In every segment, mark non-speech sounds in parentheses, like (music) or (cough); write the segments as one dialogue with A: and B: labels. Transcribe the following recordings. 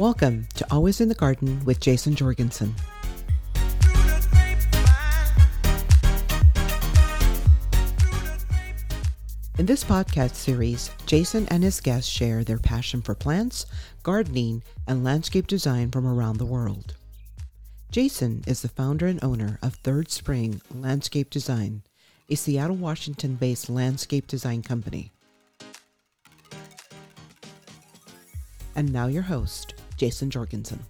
A: Welcome to Always in the Garden with Jason Jorgensen. In this podcast series, Jason and his guests share their passion for plants, gardening, and landscape design from around the world. Jason is the founder and owner of Third Spring Landscape Design, a Seattle, Washington based landscape design company. And now your host, Jason Jorgensen.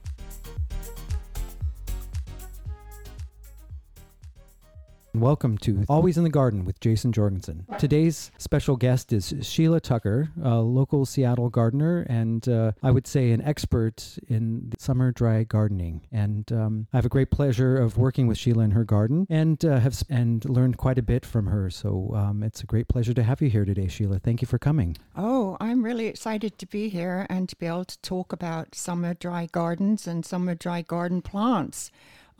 B: Welcome to Always in the Garden with Jason Jorgensen. Today's special guest is Sheila Tucker, a local Seattle gardener and uh, I would say an expert in summer dry gardening. And um, I have a great pleasure of working with Sheila in her garden and uh, have and learned quite a bit from her. So um, it's a great pleasure to have you here today, Sheila. Thank you for coming.
C: Oh, I'm really excited to be here and to be able to talk about summer dry gardens and summer dry garden plants.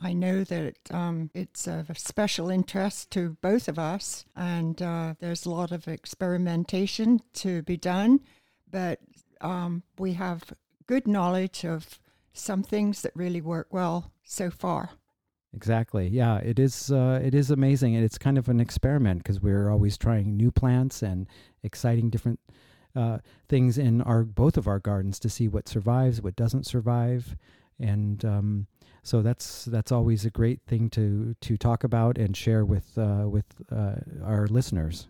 C: I know that um, it's of special interest to both of us, and uh, there's a lot of experimentation to be done, but um, we have good knowledge of some things that really work well so far.
B: Exactly. Yeah, it is. Uh, it is amazing, and it's kind of an experiment because we're always trying new plants and exciting different uh, things in our both of our gardens to see what survives, what doesn't survive, and um, so that's that's always a great thing to to talk about and share with uh, with uh, our listeners.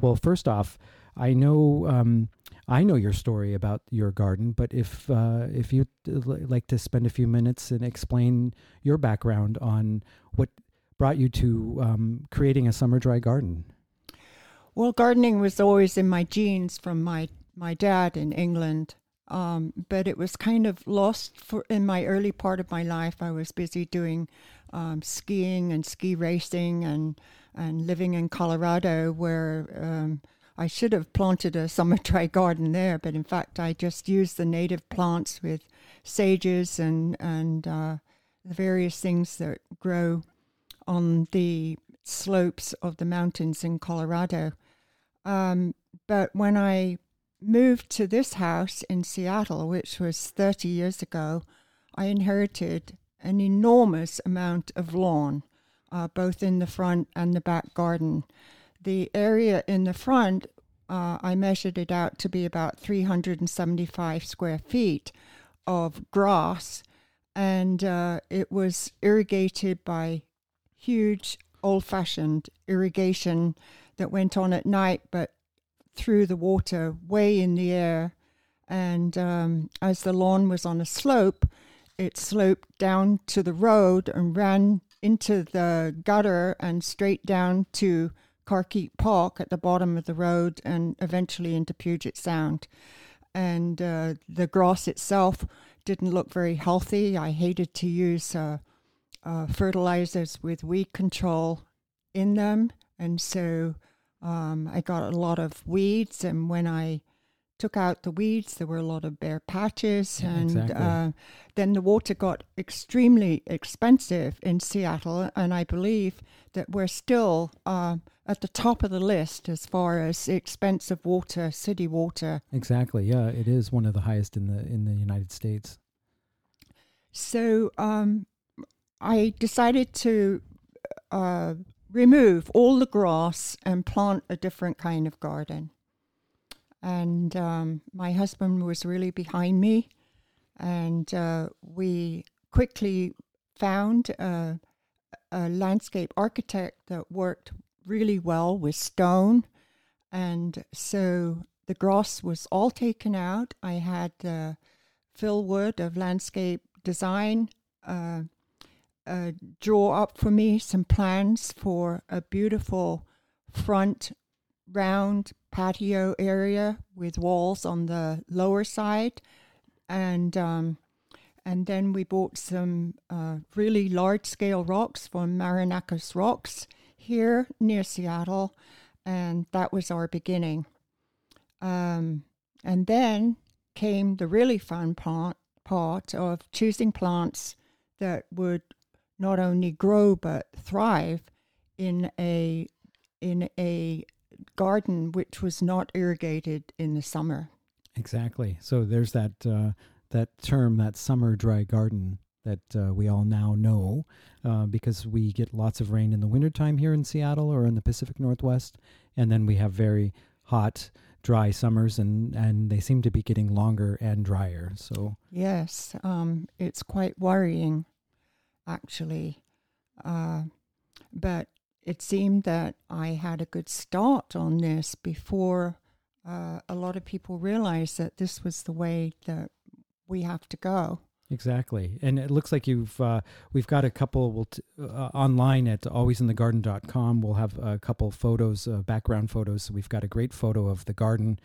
B: Well, first off, I know um, I know your story about your garden, but if uh, if you'd like to spend a few minutes and explain your background on what brought you to um, creating a summer dry garden.
C: Well, gardening was always in my genes from my my dad in England. Um, but it was kind of lost for in my early part of my life. I was busy doing um, skiing and ski racing and and living in Colorado, where um, I should have planted a summer (laughs) dry garden there, but in fact I just used the native plants with sages and and uh, the various things that grow on the slopes of the mountains in Colorado. Um, but when I moved to this house in Seattle, which was 30 years ago, I inherited an enormous amount of lawn, uh, both in the front and the back garden. The area in the front, uh, I measured it out to be about 375 square feet of grass, and uh, it was irrigated by huge old fashioned irrigation that went on at night, but through the water way in the air. And um, as the lawn was on a slope, it sloped down to the road and ran into the gutter and straight down to Carkeek Park at the bottom of the road and eventually into Puget Sound. And uh, the grass itself didn't look very healthy. I hated to use uh, uh, fertilizers with weed control in them. And so um, I got a lot of weeds, and when I took out the weeds, there were a lot of bare patches,
B: Yeah,
C: and
B: exactly.
C: uh, then the water got extremely expensive in Seattle, and I believe that we're still uh, at the top of the list as far as expensive water, city water.
B: Exactly. Yeah, it is one of the highest in the in the United States.
C: So um, I decided to uh, remove all the grass and plant a different kind of garden. And um, my husband was really behind me, and uh, we quickly found a, a landscape architect that worked really well with stone. And so the grass was all taken out. I had uh, Phil Wood of Landscape Design uh, uh, draw up for me some plans for a beautiful front round patio area with walls on the lower side, and um, and then we bought some uh, really large scale rocks from Marenakos Rocks here near Seattle, and that was our beginning. Um, and then came the really fun part part of choosing plants that would not only grow but thrive in a in a garden which was not irrigated in the summer.
B: Exactly. So there's that uh, that term, that summer dry garden that uh, we all now know uh, because we get lots of rain in the wintertime here in Seattle or in the Pacific Northwest. And then we have very hot, dry summers, and, and they seem to be getting longer and drier. So,
C: yes, um, it's quite worrying, actually. Uh, but it seemed that I had a good start on this before uh, a lot of people realized that this was the way that we have to go.
B: Exactly, and it looks like you've uh, we've got a couple we'll t- uh, online at alwaysinthegarden.com. We'll have a couple photos, uh, background photos. We've got a great photo of the garden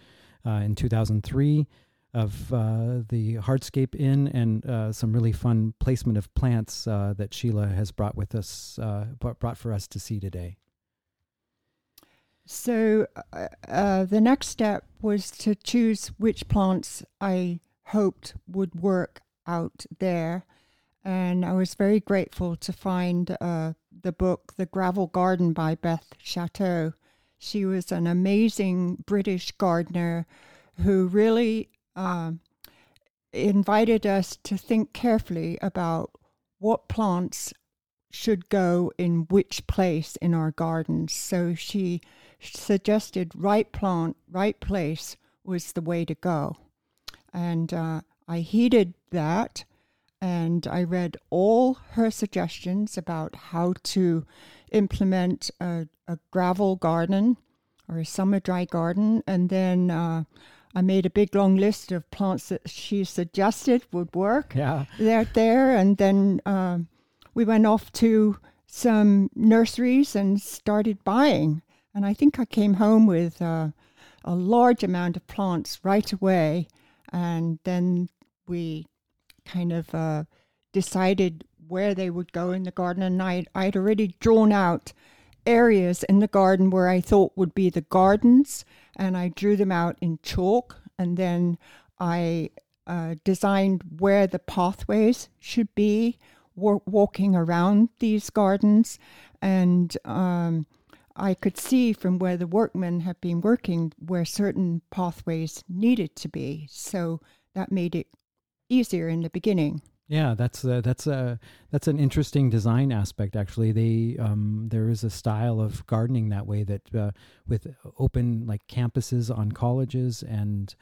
B: uh, in 2003 of uh, the Hardscape Inn and uh, some really fun placement of plants that Sheila has brought with us, brought for us to see today.
C: So the next step was to choose which plants I hoped would work out there. And I was very grateful to find uh, the book, The Gravel Garden by Beth Chatto. She was an amazing British gardener who really uh, invited us to think carefully about what plants should go in which place in our gardens. So she suggested right plant, right place was the way to go. And uh, I heeded that and I read all her suggestions about how to implement a, a gravel garden or a summer dry garden. And then uh, I made a big long list of plants that she suggested would work
B: yeah.
C: there, there. And then uh, we went off to some nurseries and started buying. And I think I came home with uh, a large amount of plants right away. And then we kind of uh, decided where they would go in the garden. And I'd, I'd already drawn out areas in the garden where I thought would be the gardens, and I drew them out in chalk. And then I uh, designed where the pathways should be walking around these gardens. And um, I could see from where the workmen had been working where certain pathways needed to be. So that made it easier in the beginning.
B: Yeah, that's uh, that's a that's an interesting design aspect. Actually, they um, there is a style of gardening that way that uh, with open like campuses on colleges and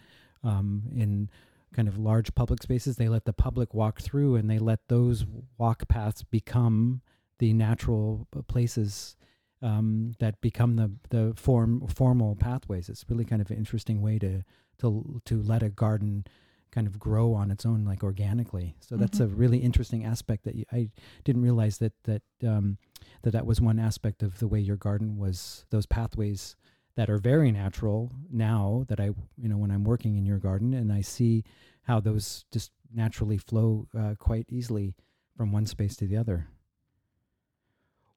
B: um, in kind of large public spaces, they let the public walk through and they let those walk paths become the natural uh, places um, that become the the form formal pathways. It's really kind of an interesting way to to to let a garden kind of grow on its own like organically so that's mm-hmm. a really interesting aspect that you, i didn't realize that that um, that that was one aspect of the way your garden was those pathways that are very natural now that i you know when i'm working in your garden and i see how those just naturally flow uh, quite easily from one space to the other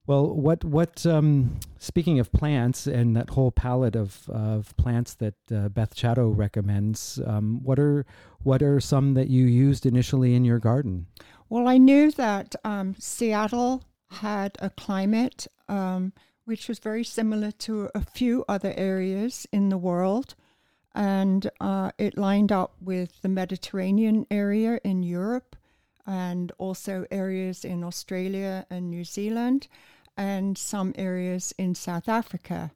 B: well, what what um, speaking of plants and that whole palette of of plants that uh, Beth Chatto recommends, um, what are what are some that you used initially in your garden?
C: Well, I knew that um, Seattle had a climate um, which was very similar to a few other areas in the world, and uh, it lined up with the Mediterranean area in Europe, and also areas in Australia and New Zealand and some areas in South Africa.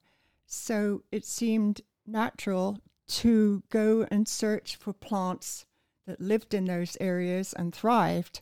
C: So it seemed natural to go and search for plants that lived in those areas and thrived.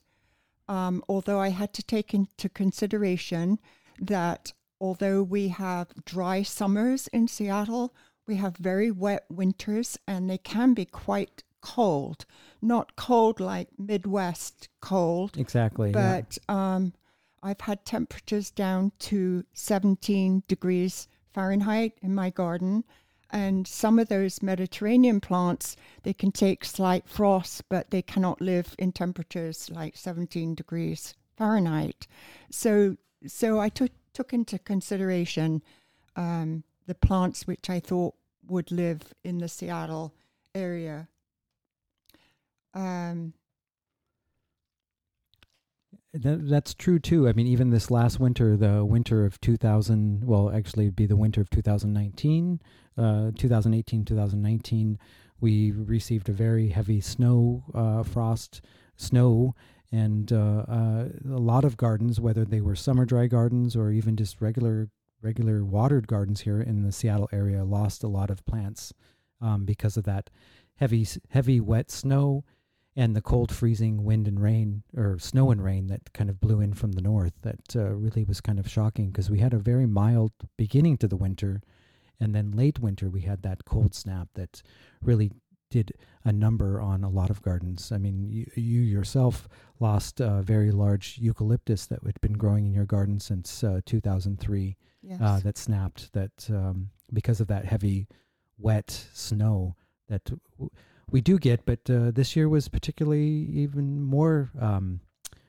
C: Um, although I had to take into consideration that although we have dry summers in Seattle, we have very wet winters and they can be quite cold. Not cold like Midwest cold.
B: Exactly.
C: But yeah. um, I've had temperatures down to 17 degrees Fahrenheit in my garden. And some of those Mediterranean plants, they can take slight frost, but they cannot live in temperatures like 17 degrees Fahrenheit. So, so I took took into consideration um, the plants which I thought would live in the Seattle area. Um,
B: that, that's true too. I mean, even this last winter, the winter of 2000, well, actually, be the winter of 2019, uh, 2018, 2019, we received a very heavy snow, uh, frost, snow, and uh, uh, a lot of gardens, whether they were summer dry gardens or even just regular regular watered gardens here in the Seattle area, lost a lot of plants um, because of that heavy heavy wet snow and the cold freezing wind and rain or snow and rain that kind of blew in from the north that uh, really was kind of shocking because we had a very mild beginning to the winter and then late winter we had that cold snap that really did a number on a lot of gardens. I mean, you, you yourself lost a very large eucalyptus that had been growing in your garden since uh, 2003
C: Yes.
B: uh, that snapped that um, because of that heavy wet snow that w- we do get, but uh, this year was particularly even more um,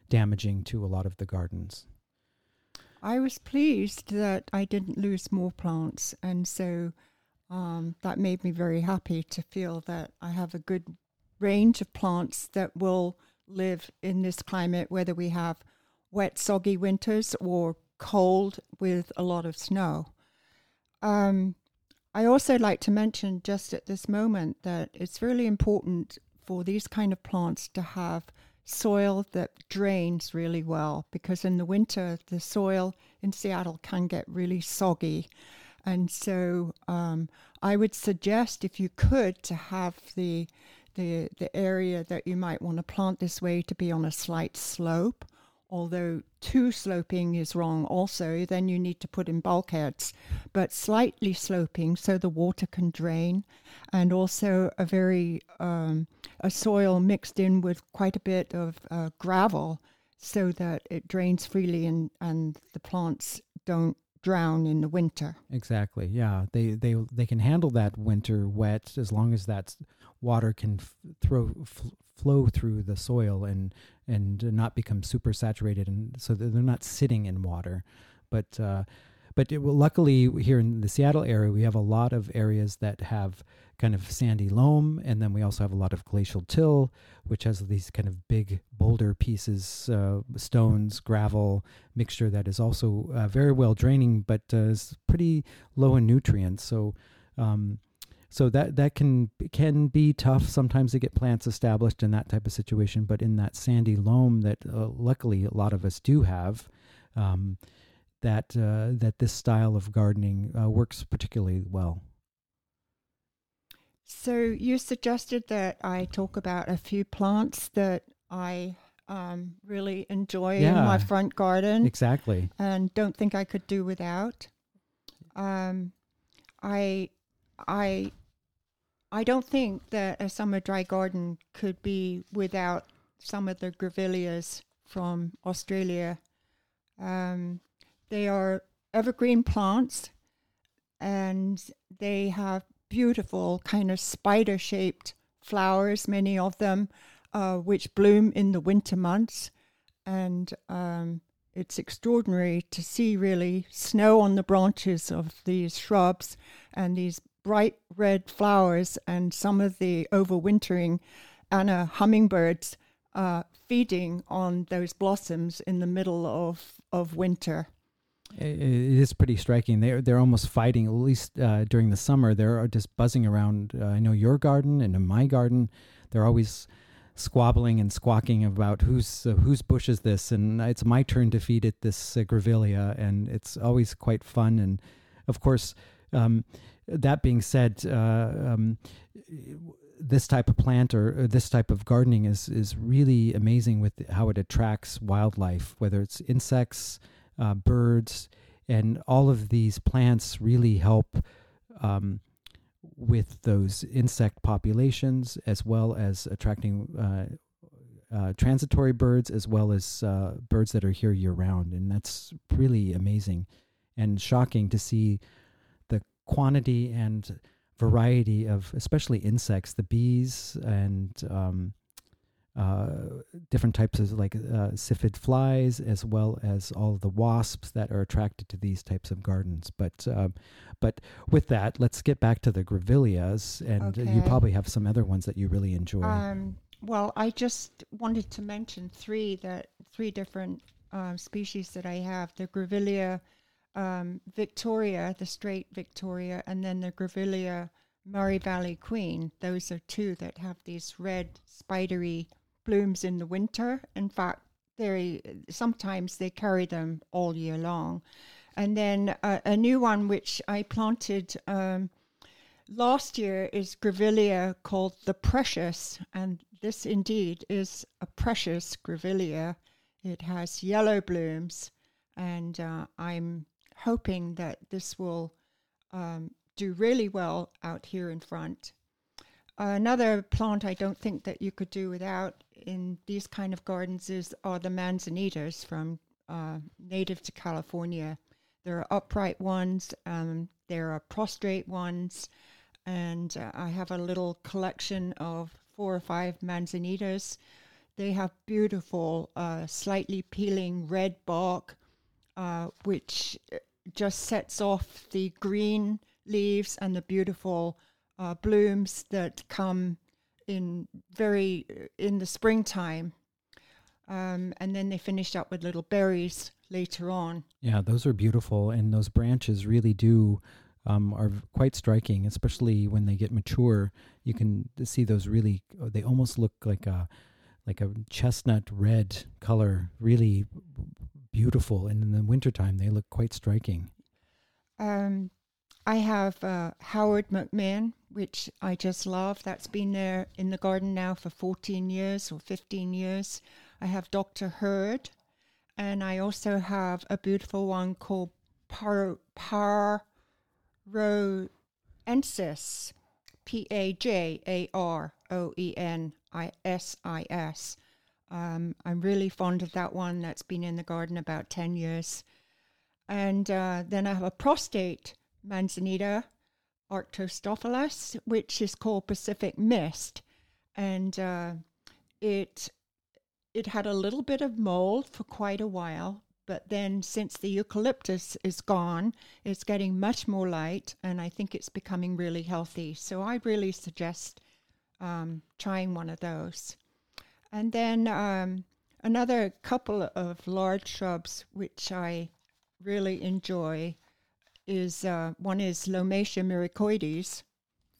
B: damaging to a lot of the gardens.
C: I was pleased that I didn't lose more plants, and so um, that made me very happy to feel that I have a good range of plants that will live in this climate, whether we have wet, soggy winters or cold with a lot of snow. Um, I also like to mention just at this moment that it's really important for these kind of plants to have soil that drains really well because in the winter the soil in Seattle can get really soggy. And so um, I would suggest if you could to have the the the area that you might want to plant this way to be on a slight slope although too sloping is wrong also then you need to put in bulkheads but slightly sloping so the water can drain and also a very um, a soil mixed in with quite a bit of uh, gravel so that it drains freely and, and the plants don't drown in the winter
B: Exactly. Yeah, they they they can handle that winter wet as long as that water can f- throw f- flow through the soil and and not become super saturated, and so they're not sitting in water. But uh, but it, well, luckily here in the Seattle area, we have a lot of areas that have kind of sandy loam, and then we also have a lot of glacial till, which has these kind of big boulder pieces, uh, stones, gravel mixture that is also uh, very well draining, but uh, is pretty low in nutrients. So, um, so that that can can be tough sometimes to get plants established in that type of situation. But in that sandy loam that uh, luckily a lot of us do have. Um, that uh, that this style of gardening uh, works particularly well.
C: So you suggested that I talk about a few plants that I um, really enjoy in my front garden
B: Exactly.
C: and don't think I could do without. Um, I, I, I don't think that a summer dry garden could be without some of the grevilleas from Australia. Um, they are evergreen plants, and they have beautiful kind of spider shaped flowers, many of them, uh, which bloom in the winter months. And um, it's extraordinary to see really snow on the branches of these shrubs and these bright red flowers, and some of the overwintering Anna hummingbirds uh, feeding on those blossoms in the middle of, of winter.
B: It is pretty striking. They're they're almost fighting. At least uh, during the summer, they're just buzzing around. Uh, I know your garden and in my garden, they're always squabbling and squawking about whose uh, whose bush is this, and it's my turn to feed it this uh, grevillea, and it's always quite fun. And of course, um, that being said, uh, um, this type of plant or, or this type of gardening is is really amazing with how it attracts wildlife, whether it's insects uh, birds, and all of these plants really help um, with those insect populations as well as attracting uh, uh, transitory birds as well as uh, birds that are here year round. And that's really amazing and shocking to see quantity and variety of, especially insects, the bees and um, uh, different types of like uh, syrphid flies, as well as all of the wasps that are attracted to these types of gardens. But um, but with that, let's get back to the grevilleas, and uh, you probably have some other ones that you really enjoy.
C: Um, well, I just wanted to mention three that three different um, species that I have: the Grevillea um, victoria, the straight Victoria, and then the Grevillea Murray Valley Queen. Those are two that have these red spidery blooms in the winter. In fact, they sometimes they carry them all year long. And then uh, a new one which I planted um, last year is Grevillea called the Precious, and this indeed is a precious Grevillea. It has yellow blooms, and uh, I'm hoping that this will um, do really well out here in front. another plant I don't think that you could do without in these kind of gardens is are the manzanitas from uh, native to California. There are upright ones, um, there are prostrate ones, and uh, I have a little collection of four or five manzanitas. They have beautiful, uh, slightly peeling red bark, uh, which just sets off the green leaves and the beautiful uh, blooms that come in very uh, in the springtime. Um, and then they finish up with little berries later on.
B: Yeah, those are beautiful, and those branches really do um, are quite striking, especially when they get mature. You can see those really; they almost look like a like a chestnut red color, really beautiful. And in the wintertime, they look quite striking.
C: Um, I have uh, Howard McMinn, which I just love. That's been there in the garden now for 14 years or 15 years. I have Dr. Hurd, and I also have a beautiful one called Par Pajaroensis, P A J A R O E N I S I S. Um, I'm really fond of that one. That's been in the garden about 10 years. And uh, then I have a prostate manzanita, Arctostaphylos, which is called Pacific Mist. And uh, it it had a little bit of mold for quite a while, but then since the eucalyptus is gone, it's getting much more light, and I think it's becoming really healthy. So I really suggest um, trying one of those. And then um, another couple of large shrubs which I really enjoy is uh, one is Lomatia myricoides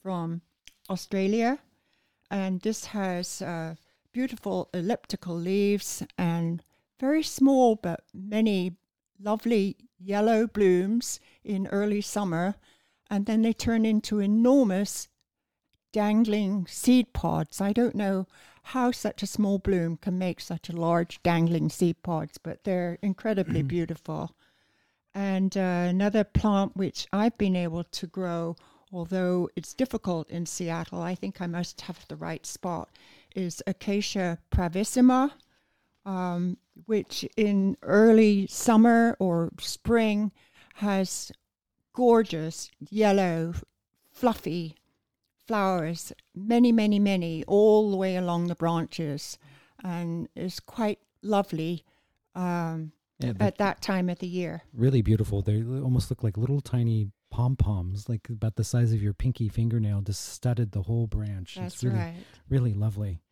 C: from Australia, and this has uh, beautiful elliptical leaves and very small but many lovely yellow blooms in early summer, and then they turn into enormous dangling seed pods. I don't know how such a small bloom can make such a large dangling seed pods, but they're incredibly beautiful. And uh, another plant which I've been able to grow, although it's difficult in Seattle, I think I must have the right spot, is Acacia pravissima, um, which in early summer or spring has gorgeous yellow, fluffy flowers, many, many, many, all the way along the branches, and it's quite lovely um, yeah, at that time of the year.
B: Really beautiful. They almost look like little tiny pom poms, like about the size of your pinky fingernail, just studded the whole branch.
C: That's
B: it's really,
C: right.
B: Really lovely.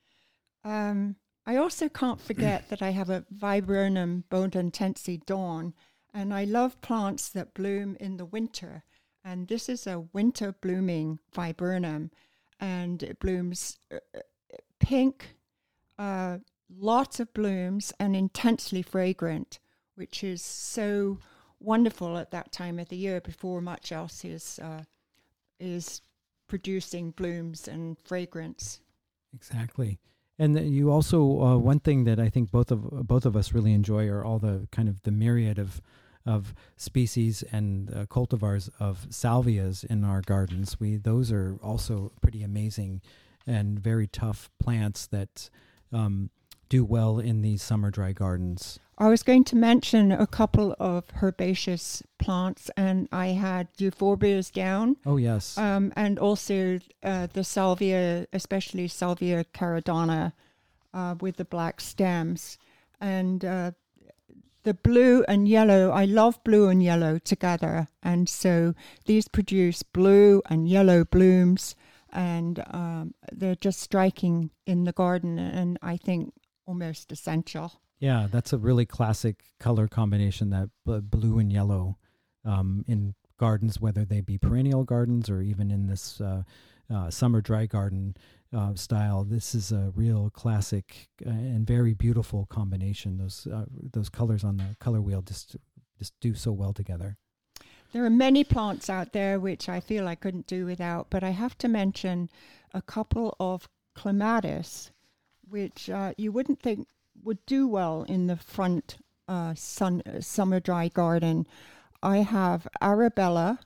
C: Um, I also can't forget that I have a Viburnum bodnantense dawn, and I love plants that bloom in the winter and this is a winter blooming viburnum, and it blooms uh, uh, pink, uh, lots of blooms, and intensely fragrant, which is so wonderful at that time of the year before much else is uh, is producing blooms and fragrance.
B: Exactly. And you also uh, one thing that I think both of both of us really enjoy are all the kind of the myriad of of species and uh, cultivars of salvias in our gardens. We those are also pretty amazing and very tough plants that um, do well in these summer dry gardens.
C: I was going to mention a couple of herbaceous plants, and I had euphorbias down.
B: Oh yes,
C: um, and also uh, the salvia, especially salvia caradonna, uh, with the black stems, and uh, the blue and yellow, I love blue and yellow together. And so these produce blue and yellow blooms, and um, they're just striking in the garden, and I think almost essential.
B: Yeah, that's a really classic color combination that blue and yellow um, in gardens, whether they be perennial gardens or even in this uh, uh, summer dry garden uh, style. This is a real classic uh, and very beautiful combination. Those uh, those colors on the color wheel just just do so well together.
C: There are many plants out there which I feel I couldn't do without, but I have to mention a couple of clematis, which uh, you wouldn't think would do well in the front uh, sun, summer dry garden. I have Arabella,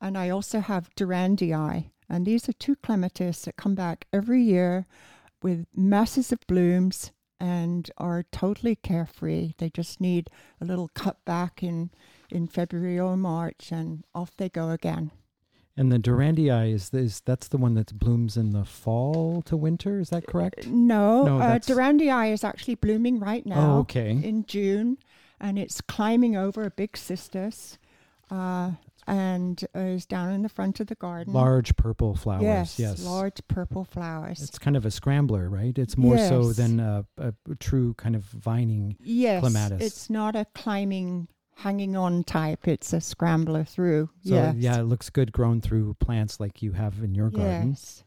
C: and I also have Durandii, and these are two clematis that come back every year with masses of blooms and are totally carefree. They just need a little cut back in in February or March, and off they go again.
B: And the Durandii is, is that's the one that blooms in the fall to winter. Is that correct?
C: No,
B: No,
C: uh, Durandii is actually blooming right now
B: Oh, okay.
C: in June, and it's climbing over a big cistus, uh, and is down in the front of the garden.
B: Large purple flowers.
C: yes,
B: Yes.
C: large purple flowers.
B: It's kind of a scrambler, right? It's more so than a, a true kind of vining.
C: yes,
B: clematis.
C: it's not a climbing, hanging on type. It's a scrambler through.
B: So
C: yes.
B: yeah, it looks good grown through plants like you have in your garden.
C: Yes.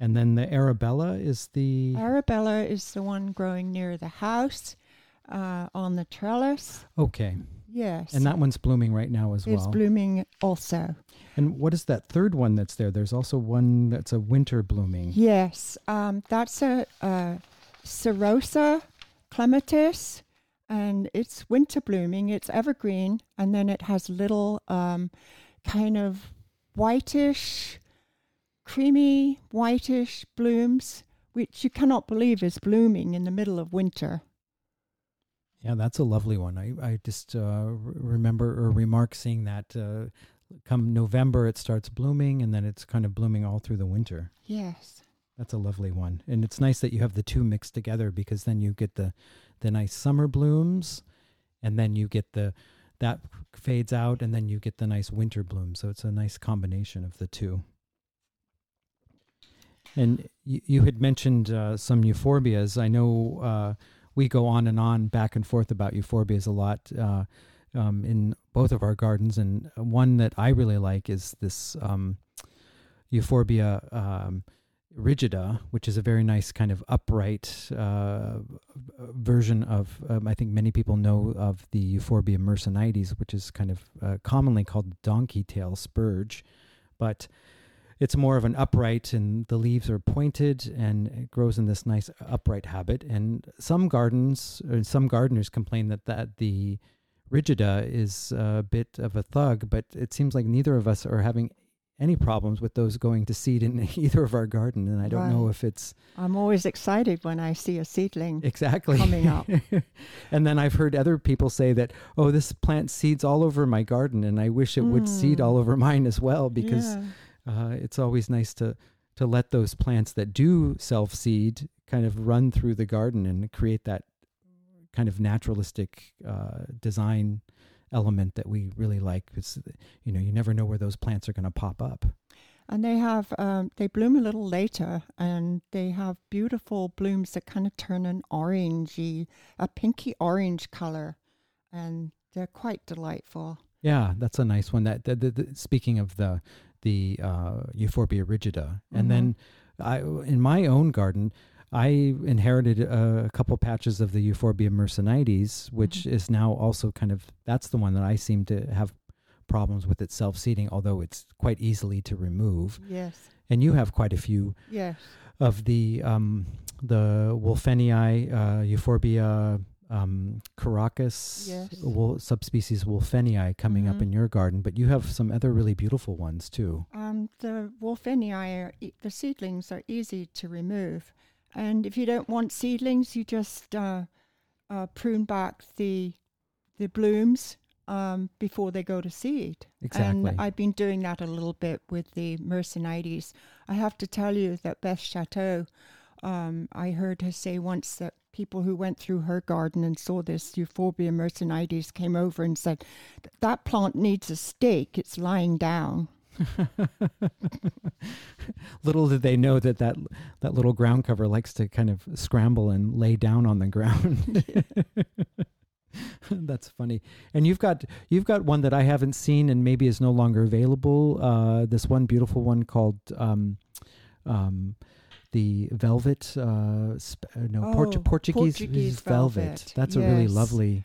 B: And then the Arabella is the
C: Arabella is the one growing near the house uh, on the trellis.
B: okay,
C: Yes.
B: and that one's blooming right now as
C: is
B: well.
C: It's blooming also.
B: and what is that third one that's there? There's also one that's a winter blooming.
C: Yes. Um, that's a, a Cirrhosa clematis, and it's winter blooming. It's evergreen, and then it has little um, kind of whitish, creamy, whitish blooms, which you cannot believe is blooming in the middle of winter.
B: Yeah, that's a lovely one. I I just uh, remember or remark seeing that. Uh, come November, it starts blooming, and then it's kind of blooming all through the winter.
C: Yes.
B: That's a lovely one, and it's nice that you have the two mixed together because then you get the the nice summer blooms, and then you get the that fades out, and then you get the nice winter blooms. So it's a nice combination of the two. And you, you had mentioned uh, some euphorbias. I know uh, we go on and on back and forth about euphorbias a lot uh, um, in both of our gardens, and one that I really like is this um, euphorbia. Um, rigida, which is a very nice kind of upright uh, version of, um, I think many people know of the Euphorbia myrsinites, which is kind of uh, commonly called donkey tail spurge, but it's more of an upright, and the leaves are pointed, and it grows in this nice upright habit. And some gardens, or some gardeners complain that that the rigida is a bit of a thug, but it seems like neither of us are having any problems with those going to seed in (laughs) either of our garden and i don't know if it's
C: I'm always excited when I see a seedling.
B: exactly
C: Coming up. (laughs)
B: and then i've heard other people say that oh this plant seeds all over my garden and i wish it would seed
C: Mm.
B: all over mine as well because
C: Yeah.
B: Uh, it's always nice to to let those plants that do self seed kind of run through the garden and create that kind of naturalistic uh, design element that we really like because you know you never know where those plants are going to pop up
C: And they have, um, they bloom a little later and they have beautiful blooms that kind of turn an orangey, a pinky orange color. And they're quite delightful.
B: Yeah, that's a nice one. That, that, that- that- speaking of the the uh, Euphorbia rigida, and
C: Mhm.
B: then I in my own garden, I inherited a, couple patches of the Euphorbia myrsinites, which
C: Mhm.
B: is now also kind of that's the one that I seem to have problems with it self seeding, although it's quite easily to remove.
C: Yes.
B: And you have quite a few
C: Yes.
B: of the um, the Wulfenii, uh, Euphorbia um, Characias,
C: Yes.
B: subspecies Wulfenii coming up
C: Mhm.
B: in your garden, but you have some other really beautiful ones too.
C: Um, the Wulfenii, are, e- the seedlings are easy to remove. And if you don't want seedlings, you just uh, uh, prune back the the blooms um, before they go to seed.
B: Exactly.
C: And I've been doing that a little bit with the Myrsinites. I have to tell you that Beth Chatto, um, I heard her say once that people who went through her garden and saw this Euphorbia myrsinites came over and said, that plant needs a stake. It's lying down. (laughs)
B: little did they know that, that that little ground cover likes to kind of scramble and lay down on the ground. (laughs) That's funny. And you've got you've got one that I haven't seen and maybe is no longer available. Uh, this one beautiful one called um, um, the velvet. Uh, sp- uh, no,
C: Oh,
B: Port- Portuguese,
C: Portuguese
B: velvet.
C: velvet,
B: That's a really lovely.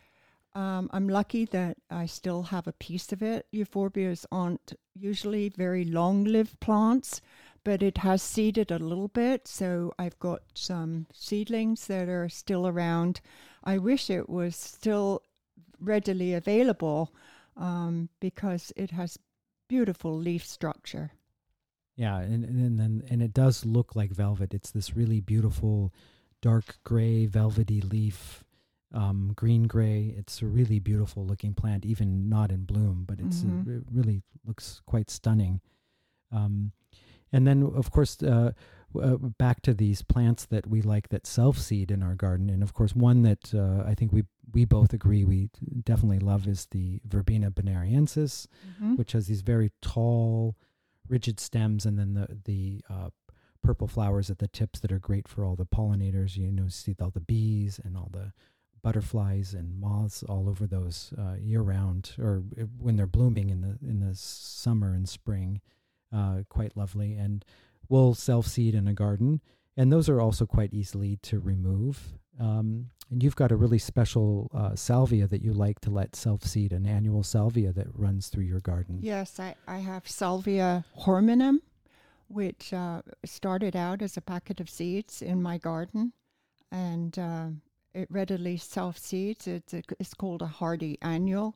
C: Um, I'm lucky that I still have a piece of it. Euphorbias aren't usually very long lived plants, but it has seeded a little bit. So I've got some seedlings that are still around. I wish it was still readily available um, because it has beautiful leaf structure.
B: Yeah, and and then and it does look like velvet. It's this really beautiful, dark gray, velvety leaf, um, green gray. It's a really beautiful looking plant, even not in bloom, but it's uh,
C: Mhm.
B: it really looks quite stunning. Um, and then of course. Uh, uh, back to these plants that we like that self seed in our garden, and of course one that uh, I think we we both agree we definitely love is the Verbena bonariensis,
C: Mhm.
B: which has these very tall, rigid stems, and then the the uh, purple flowers at the tips that are great for all the pollinators. You know, see all the bees and all the butterflies and moths all over those uh, year round, or uh, when they're blooming in the in the summer and spring. Uh, quite lovely, and we'll self seed in a garden, and those are also quite easily to remove. Um, and you've got a really special uh, salvia that you like to let self seed, an annual salvia that runs through your garden.
C: Yes, I, I have Salvia horminum, which uh, started out as a packet of seeds in my garden, and uh, it readily self seeds. It's, it's called a hardy annual,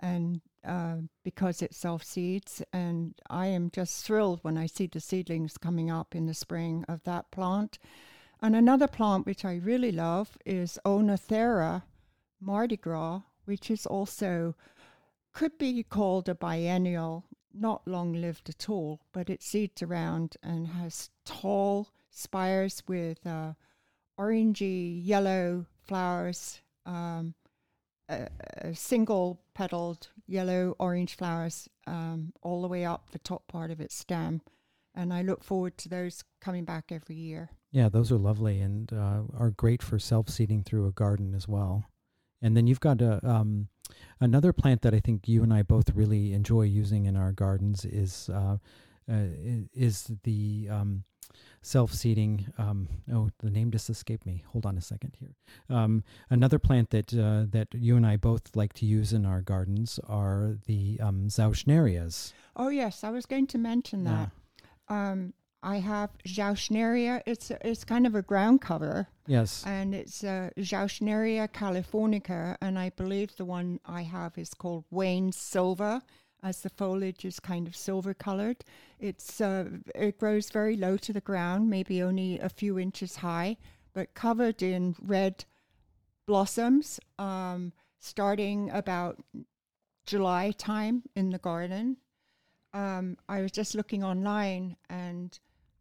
C: and uh, because it self seeds, and I am just thrilled when I see the seedlings coming up in the spring of that plant. And another plant which I really love is Oenothera Mardi Gras, which is also could be called a biennial, not long lived at all, but it seeds around and has tall spires with uh, orangey yellow flowers, um, a, a single petaled yellow orange flowers um, all the way up the top part of its stem. And I look forward to those coming back every year.
B: Yeah, those are lovely and uh, are great for self seeding through a garden as well. And then you've got a, um, another plant that I think you and I both really enjoy using in our gardens is uh, uh, is the um, self seeding. Um, oh, the name just escaped me. Hold on a second here. Um, another plant that uh, that you and I both like to use in our gardens are the um, Zauschnerias.
C: Oh, yes, I was going to mention that. Um, I have Zauschneria. It's it's kind of a ground cover,
B: Yes.
C: and it's uh, Zauschneria californica, and I believe the one I have is called Wayne Silver, as the foliage is kind of silver colored. It's uh, it grows very low to the ground, maybe only a few inches high, but covered in red blossoms, um, starting about July time in the garden. Um, I was just looking online and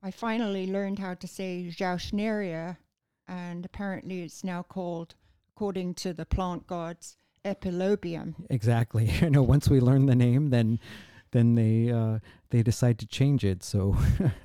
C: I finally learned how to say Zauschneria, and apparently it's now called, according to the plant gods, Epilobium.
B: Exactly. (laughs) I know once we learn the name, then then they uh, they decide to change it. So,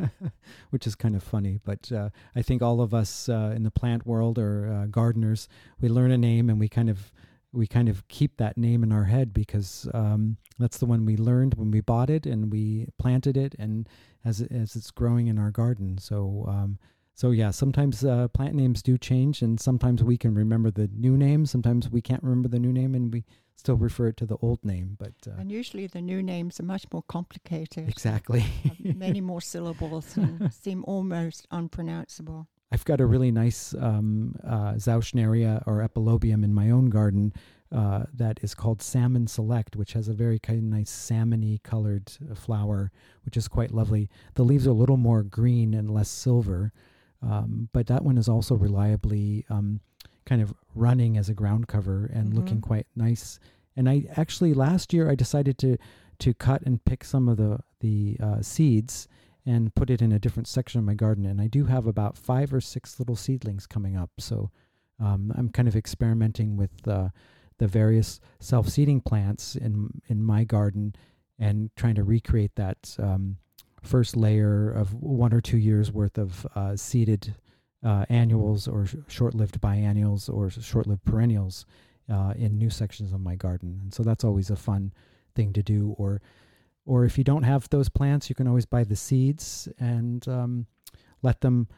B: (laughs) which is kind of funny. But uh, I think all of us uh, in the plant world or uh, gardeners, we learn a name and we kind of we kind of keep that name in our head because um, that's the one we learned when we bought it and we planted it and as it, as it's growing in our garden. So. Um, so yeah, sometimes uh, plant names do change, and sometimes we can remember the new name. Sometimes we can't remember the new name, and we still refer it to the old name. But uh,
C: And usually the new names are much more complicated,
B: exactly,
C: many more syllables, and (laughs) seem almost unpronounceable.
B: I've got a really nice um, uh, Zauschneria or Epilobium in my own garden uh, that is called Salmon Select, which has a very kind of nice salmony colored uh, flower, which is quite lovely. The leaves are a little more green and less silver, um, but that one is also reliably um, kind of running as a ground cover and looking
C: Mhm.
B: quite nice. And I actually last year I decided to to cut and pick some of the the uh, seeds and put it in a different section of my garden. And I do have about five or six little seedlings coming up. So um, I'm kind of experimenting with uh, the various self seeding plants in in my garden and trying to recreate that um, first layer of one or two years worth of uh, seeded uh, annuals or sh- short lived biennials or short lived perennials. uh, in new sections of my garden. And so that's always a fun thing to do. Or, or if you don't have those plants, you can always buy the seeds and um, let them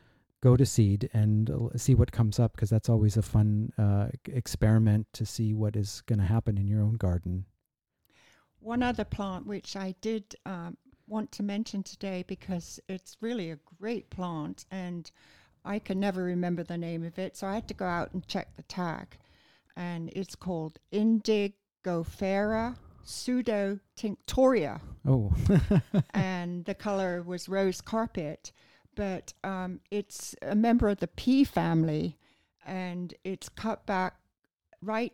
B: go to seed and uh, see what comes up because that's always a fun uh, experiment to see what is going to happen in your own garden.
C: One other plant which I did um, want to mention today because it's really a great plant and I can never remember the name of it, so I had to go out and check the tag. And it's called Indigofera pseudotinctoria.
B: Oh. (laughs)
C: and the color was rose carpet. But um, it's a member of the pea family and it's cut back right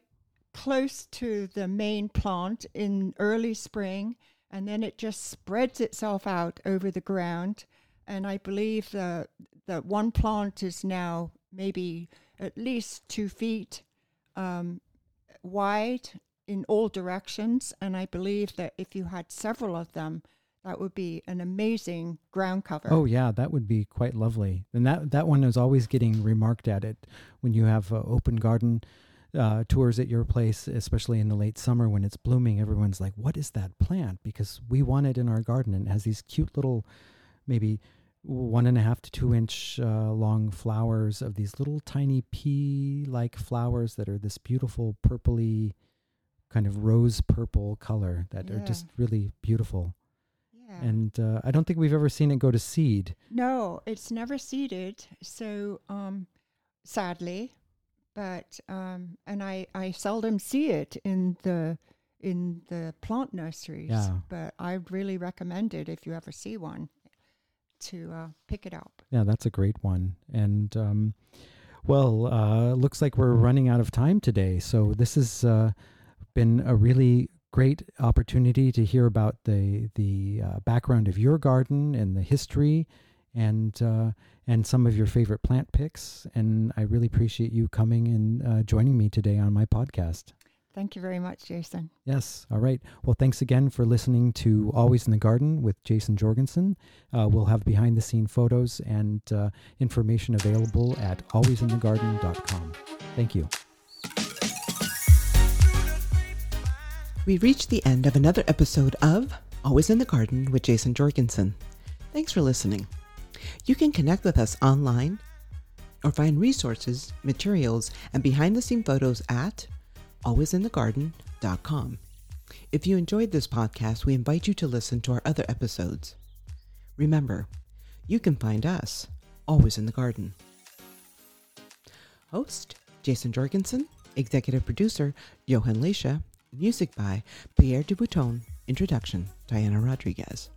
C: close to the main plant in early spring and then it just spreads itself out over the ground. And I believe the the one plant is now maybe at least two feet um, wide in all directions. And I believe that if you had several of them, that would be an amazing ground cover.
B: Oh yeah, that would be quite lovely. And that that one is always getting remarked at it when you have uh, open garden uh, tours at your place, especially in the late summer when it's blooming. Everyone's like, "What is that plant?" Because we want it in our garden, and it has these cute little, maybe one and a half to two inch uh, long flowers of these little tiny pea like flowers that are this beautiful purpley kind of rose purple color that
C: Yeah.
B: are just really beautiful.
C: yeah.
B: And uh, I don't think we've ever seen it go to seed.
C: No, it's never seeded. So, um, sadly, but um, and I I seldom see it in the in the plant nurseries.
B: Yeah.
C: But I really recommend it if you ever see one to uh, pick it up.
B: Yeah, that's a great one. And um, well, uh, looks like we're running out of time today. So this is. uh, been a really great opportunity to hear about the the uh, background of your garden and the history and uh, and some of your favorite plant picks. And I really appreciate you coming and uh, joining me today on my podcast.
C: Thank you very much, Jason.
B: Yes. All right. Well, thanks again for listening to Always in the Garden with Jason Jorgensen. Uh, we'll have behind the scene photos and uh, information available at alwaysinthegarden.com. Thank you.
A: We reached the end of another episode of Always in the Garden with Jason Jorgensen. Thanks for listening. You can connect with us online or find resources, materials, and behind the scene photos at alwaysinthegarden.com. If you enjoyed this podcast, we invite you to listen to our other episodes. Remember, you can find us always in the garden. Host Jason Jorgensen, executive producer Johan Leisha, music by Pierre Dubouton, introduction Diana Rodriguez.